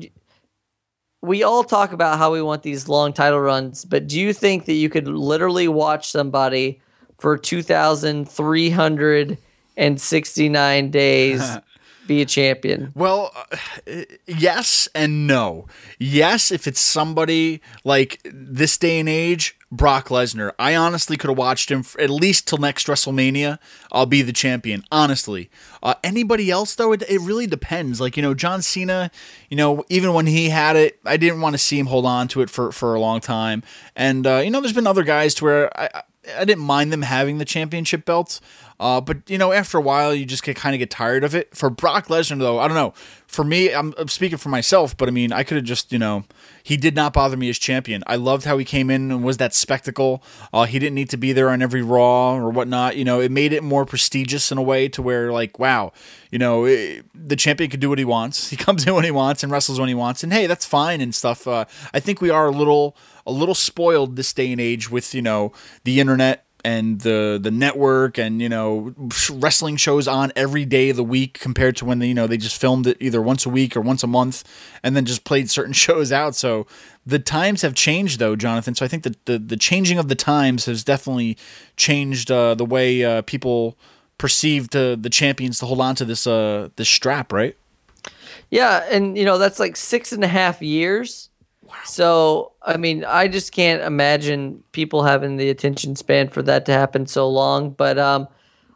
we all talk about how we want these long title runs, but do you think that you could literally watch somebody for 2369 days *laughs* be a champion? Well, uh, yes and no. Yes, if it's somebody like this day and age, Brock Lesnar. I honestly could have watched him at least till next WrestleMania. I'll be the champion, honestly. Uh, anybody else, though, it, it really depends. Like, you know, John Cena, you know, even when he had it, I didn't want to see him hold on to it for, for a long time. And, uh, you know, there's been other guys to where I, I- I didn't mind them having the championship belts. Uh, but you know, after a while, you just get kind of get tired of it. For Brock Lesnar, though, I don't know. For me, I'm, I'm speaking for myself, but I mean, I could have just, you know, he did not bother me as champion. I loved how he came in and was that spectacle. Uh, he didn't need to be there on every Raw or whatnot. You know, it made it more prestigious in a way to where, like, wow, you know, it, the champion can do what he wants. *laughs* He comes in when he wants and wrestles when he wants, and hey, that's fine and stuff. Uh, I think we are a little, a little spoiled this day and age with you know the internet and the the network and you know wrestling shows on every day of the week compared to when they, you know they just filmed it either once a week or once a month and then just played certain *laughs* shows out so the times have changed though jonathan so i think that the the changing of the times has definitely changed uh, the way uh, people perceive uh, the champions to hold on to this uh this strap right Yeah, and you know that's like six and a half years. So I mean, I just can't imagine people having the attention span for that to happen so long. But um,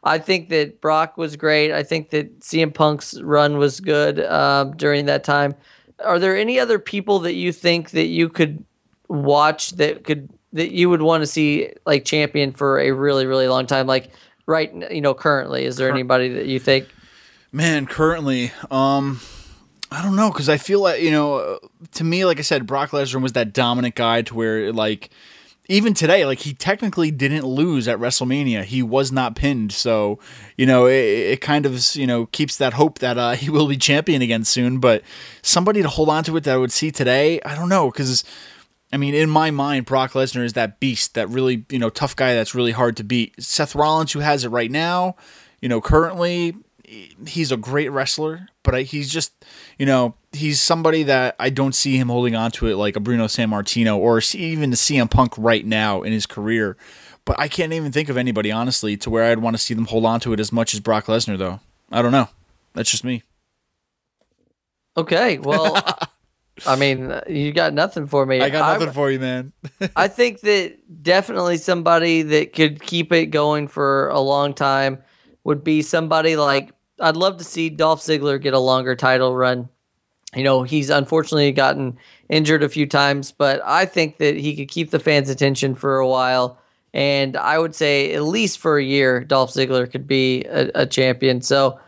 I think that Brock was great. I think that CM Punk's run was good um, during that time. Are there any other people that you think that you could watch that could that you would want to see like champion for a really really long time? Like right, you know, currently, is there anybody that you think? Man, currently, um, I don't know because I feel like you know, to me, like I said, Brock Lesnar was that dominant guy to where like even today, like he technically didn't lose at WrestleMania. He was not pinned, so you know it, it kind of you know keeps that hope that uh, he will be champion again soon. But somebody to hold on to it that I would see today, I don't know because. I mean, in my mind, Brock Lesnar is that beast, that really, you know, tough guy that's really hard to beat. Seth Rollins, who has it right now, you know, currently, he's a great wrestler, but I, he's just, you know, he's somebody that I don't see him holding on to it like a Bruno Sammartino or even the CM Punk right now in his career. But I can't even think of anybody, honestly, to where I'd want to see them hold on to it as much as Brock Lesnar, though. I don't know. That's just me. Okay, well, *laughs* I mean, you got nothing for me. I got nothing for you, man. *laughs* I think that definitely somebody that could keep it going for a long time would be somebody like I'd love to see Dolph Ziggler get a longer title run. You know, he's unfortunately gotten injured a few times, but I think that he could keep the fans' attention for a while. And I would say at least for a year, Dolph Ziggler could be a, a champion. So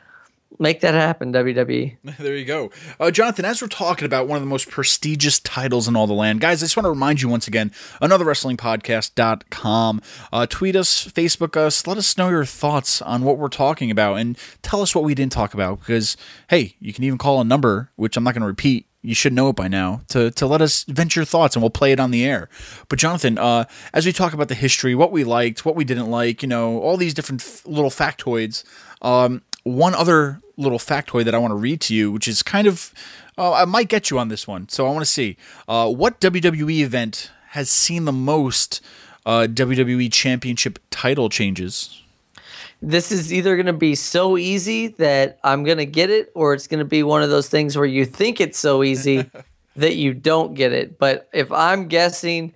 make that happen. WWE. *laughs* There you go. Uh, Jonathan, as we're talking about one of the most prestigious titles in all the land, guys, I just want to remind you once again another wrestlingpodcast.com. Uh, tweet us, Facebook us, let us know your thoughts on what we're talking about, and tell us what we didn't talk about. Because, hey, you can even call a number, which I'm not going to repeat. You should know it by now to, to let us vent your thoughts and we'll play it on the air. But, Jonathan, uh, as we talk about the history, what we liked, what we didn't like, you know, all these different f- little factoids, um, one other little factoid that I want to read to you, which is kind of, uh, I might get you on this one. So I want to see uh, what WWE event has seen the most uh, WWE Championship title changes. this is either going to be so easy that I'm going to get it, or it's going to be one of those things where you think it's so easy *laughs* that you don't get it. But if I'm guessing,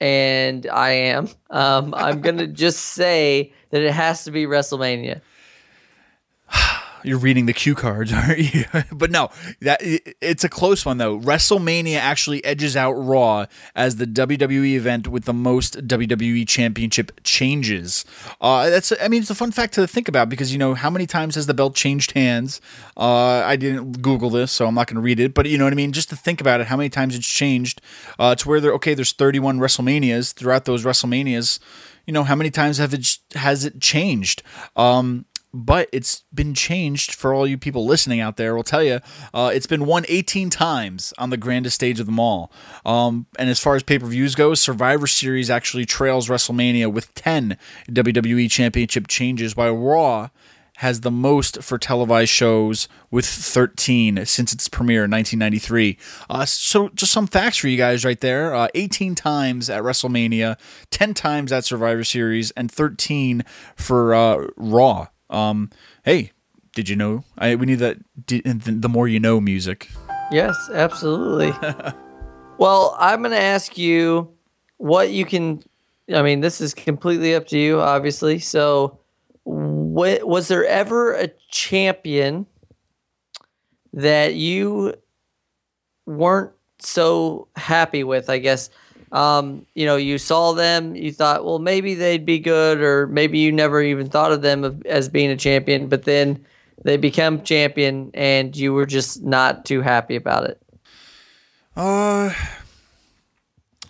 and I am, um, I'm going *laughs* to just say that it has to be WrestleMania. You're reading the cue cards, *laughs* aren't you? but no, that it's a close one though. WrestleMania actually edges out Raw as the WWE event with the most WWE Championship changes. Uh, that's I mean it's a fun fact to think about because you know how many times has the belt changed hands? Uh, I didn't Google this, so I'm not going to read it. But you know what I mean. Just to think about it, how many times it's changed uh, to where there okay, there's 31 WrestleManias throughout those WrestleManias. You know how many times have it has it changed? Um, but it's been changed for all you people listening out there. We'll tell you, uh, it's been won 18 times on the grandest stage of them all. Um, and as far as pay per views go, Survivor Series actually trails WrestleMania with 10 WWE Championship changes, while Raw has the most for televised shows with 13 since its premiere in 1993. Uh, so, just some facts for you guys right there uh, 18 times at WrestleMania, 10 times at Survivor Series, and 13 for uh, Raw. Um, hey, did you know? I, we need that the more you know music. Yes, absolutely. *laughs* well, I'm going to ask you what you can. I mean, this is completely up to you, obviously. So, what, was there ever a champion that you weren't so happy with? I guess um, you know you saw them, you thought, well, maybe they'd be good, or maybe you never even thought of them as being a champion, but then they become champion, and you were just not too happy about it. Uh,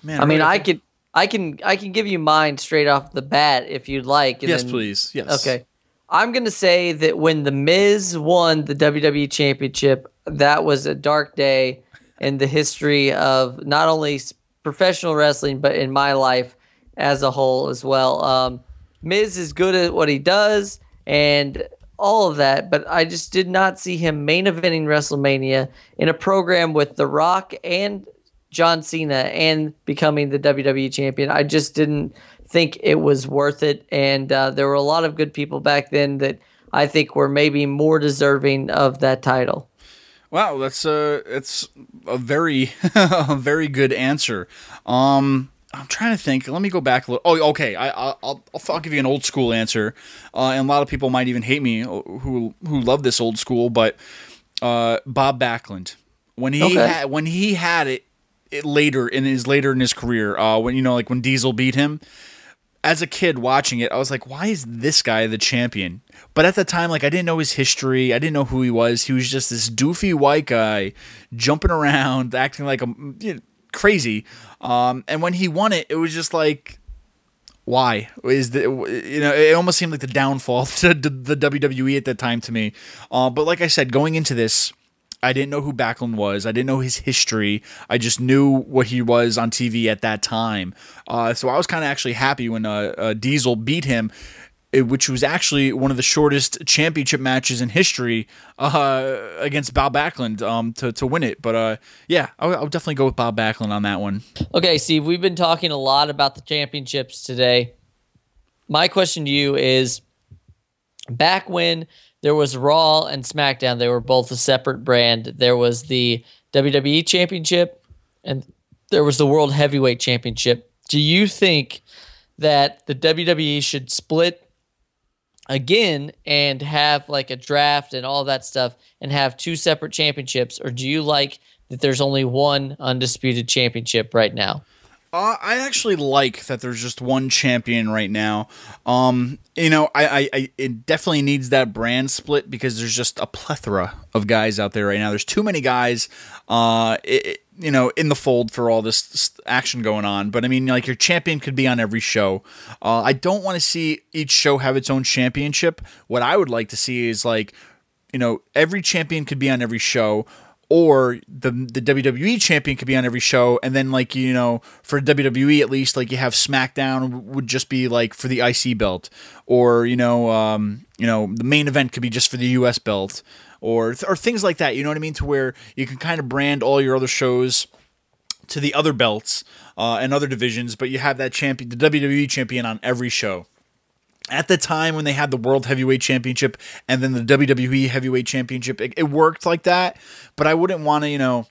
man, I mean, I could I can I can give you mine straight off the bat if you'd like. yes, then, please. Yes. Okay. I'm gonna say that when the Miz won the WWE Championship, that was a dark day in the history of not only professional wrestling but in my life as a whole as well. Um, Miz is good at what he does and all of that, but I just did not see him main eventing WrestleMania in a program with The Rock and John Cena and becoming the WWE champion. I just didn't think it was worth it. And uh, there were a lot of good people back then that I think were maybe more deserving of that title. Wow, that's a it's a very *laughs* a very good answer. Um, I'm trying to think. Let me go back a little. Oh, okay. I, I'll, I'll, I'll give you an old school answer, uh, and a lot of people might even hate me who who love this old school. But uh, Bob Backlund, when he okay. had when he had it it later in his later in his career uh, when you know like when Diesel beat him. As a kid watching it, I was like, "Why is this guy the champion?" But at the time, like I didn't know his history. I didn't know who he was. He was just this doofy white guy jumping around, *laughs* acting like a you know, crazy. Um, and when he won it, it was just like, why is the you know it almost seemed like the downfall *laughs* to the WWE at that time to me. Uh, but like I said, going into this, I didn't know who Backlund was. I didn't know his history. I just knew what he was on TV at that time. Uh, so I was kind of actually happy when uh, uh, Diesel beat him, which was actually one of the shortest championship matches in history uh, against Bob Backlund um, to, to win it. But uh, yeah, I'll, I'll definitely go with Bob Backlund on that one. Okay, Steve, we've been talking a lot about the championships today. My question to you is back when – there was Raw and SmackDown. They were both a separate brand. There was the WWE Championship and there was the World Heavyweight Championship. Do you think that the WWE should split again and have like a draft and all that stuff and have two separate championships? Or do you like that there's only one undisputed championship right now? Uh, I actually like that there's just one champion right now. Um, you know, I, I, I, it definitely needs that brand split because there's just a plethora of guys out there right now. There's too many guys, uh, it, you know, in the fold for all this action going on. But I mean, like your champion could be on every show. Uh, I don't want to see each show have its own championship. What I would like to see is like, you know, every champion could be on every show or the the WWE champion could be on every show, and then like you know for WWE at least like you have SmackDown would just be like for the IC belt, or you know um, you know the main event could be just for the US belt, or or things like that. You know what I mean? To where you can kind of brand all your other shows to the other belts uh, and other divisions, but you have that champion, the WWE champion, on every show at the time when they had the World Heavyweight Championship and then the WWE Heavyweight Championship, it, it worked like that. But I wouldn't want to, you know,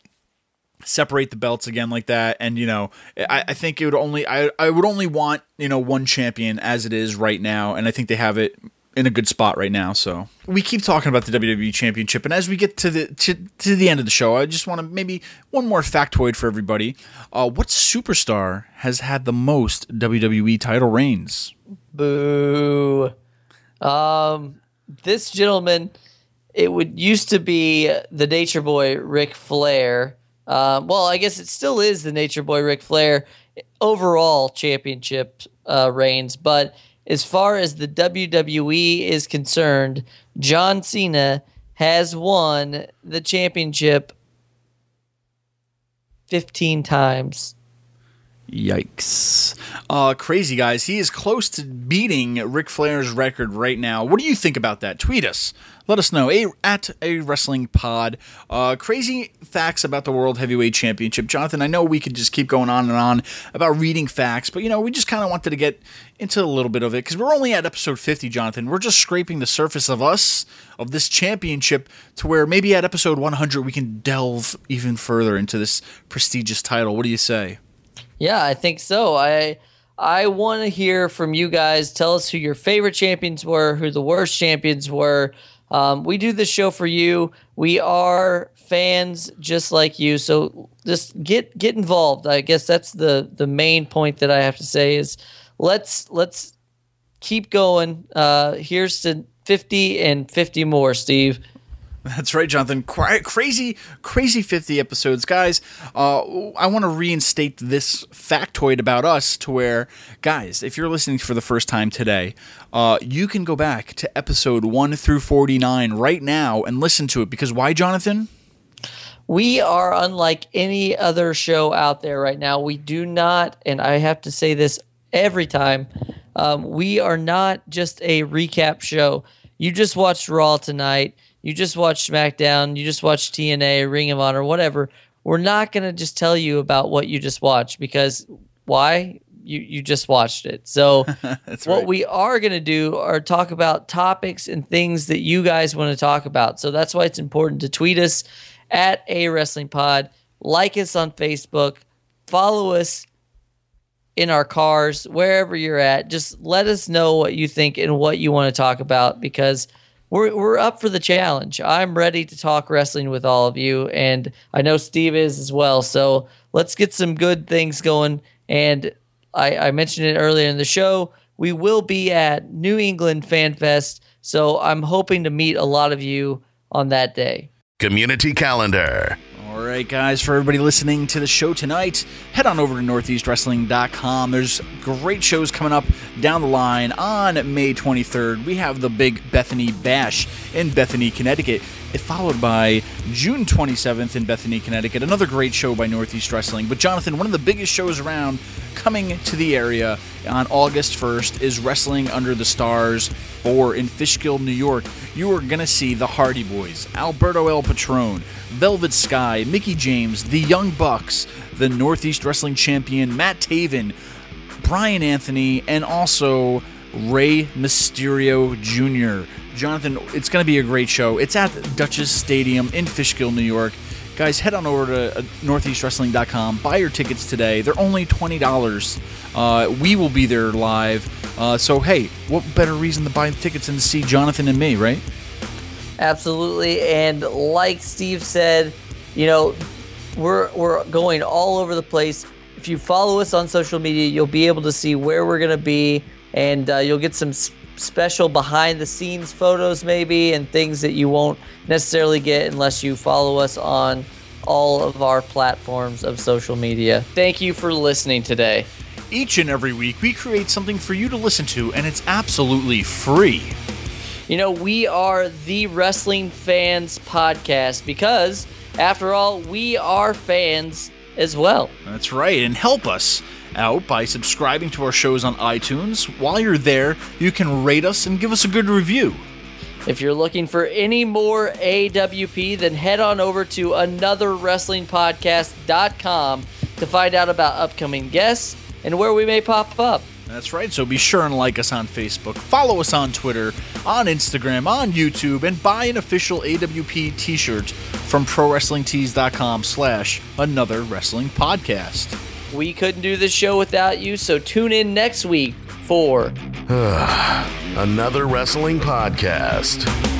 separate the belts again like that. And you know, I, I think it would only I I would only want you know one champion as it is right now, and I think they have it in a good spot right now. So we keep talking about the WWE Championship, and as we get to the to, to the end of the show, I just want to maybe one more factoid for everybody. Uh, what superstar has had the most WWE title reigns? Boo. Um, this gentleman, it would used to be the Nature Boy Ric Flair. Um, well, I guess it still is the Nature Boy Ric Flair overall championship uh, reigns, but as far as the WWE is concerned, John Cena has won the championship 15 times. Yikes. Uh, crazy guys. He is close to beating Ric Flair's record right now. What do you think about that? Tweet us. Let us know. A, at a wrestling pod. Uh, crazy facts about the World Heavyweight Championship. Jonathan, I know we could just keep going on and on about reading facts, but you know, we just kind of wanted to get into a little bit of it because we're only at episode 50, Jonathan. We're just scraping the surface of us, of this championship, to where maybe at episode 100 we can delve even further into this prestigious title. What do you say? Yeah, I think so. I I want to hear from you guys. Tell us who your favorite champions were, who the worst champions were. Um, we do this show for you. We are fans just like you, so just get get involved. I guess that's the the main point that I have to say is let's let's keep going. Uh, here's to fifty and fifty more, Steve. That's right, Jonathan. Cra- crazy, crazy 50 episodes. Guys, uh, I want to reinstate this factoid about us to where, guys, if you're listening for the first time today, uh, you can go back to episode 1 through 49 right now and listen to it. Because why, Jonathan? We are unlike any other show out there right now. We do not, and I have to say this every time, um, we are not just a recap show. You just watched Raw tonight you just watched SmackDown, you just watched TNA, Ring of Honor, whatever. We're not going to just tell you about what you just watched because why? You you just watched it. So *laughs* what right. we are going to do are talk about topics and things that you guys want to talk about. So that's why it's important to tweet us at a wrestling pod, like us on Facebook, follow us in our cars, wherever you're at. Just let us know what you think and what you want to talk about because we're we're up for the challenge. I'm ready to talk wrestling with all of you, and I know Steve is as well. So let's get some good things going. And I, I mentioned it earlier in the show. We will be at New England Fan Fest, so I'm hoping to meet a lot of you on that day. Community calendar. Right, guys, for everybody listening to the show tonight, head on over to northeastwrestling.com. There's great shows coming up down the line on May 23rd. We have the big Bethany Bash in Bethany, Connecticut, followed by June 27th in Bethany, Connecticut. Another great show by Northeast Wrestling. But, Jonathan, one of the biggest shows around coming to the area on August 1st is Wrestling Under the Stars 4 in Fishkill, New York. You are going to see the Hardy Boys, Alberto El Patron, Velvet Sky, Mickie James, the Young Bucks, the Northeast Wrestling Champion Matt Taven, Brian Anthony, and also Rey Mysterio Jr. Jonathan, it's going to be a great show. It's at Dutchess Stadium in Fishkill, New York. Guys, head on over to uh, northeastwrestling.com. Buy your tickets today. They're only $20. Uh, we will be there live. Uh, so, hey, what better reason to buy the tickets than to see Jonathan and me, right? Absolutely. And like Steve said, you know, we're we're going all over the place. If you follow us on social media, you'll be able to see where we're going to be, and uh, you'll get some s- special behind the scenes photos, maybe, and things that you won't necessarily get unless you follow us on all of our platforms of social media. Thank you for listening today. Each and every week, we create something for you to listen to, and it's absolutely free. You know, we are the Wrestling Fans Podcast because, after all, we are fans as well. That's right, and help us out by subscribing to our shows on iTunes. While you're there, you can rate us and give us a good review. If you're looking for any more AWP, then head on over to anotherwrestlingpodcast.com to find out about upcoming guests and where we may pop up. That's right. So be sure and like us on Facebook, follow us on Twitter, on Instagram, on YouTube, and buy an official AWP T-shirt from ProWrestlingTees.com slash Another Wrestling Podcast. We couldn't do this show without you, so tune in next week for *sighs* Another wrestling podcast.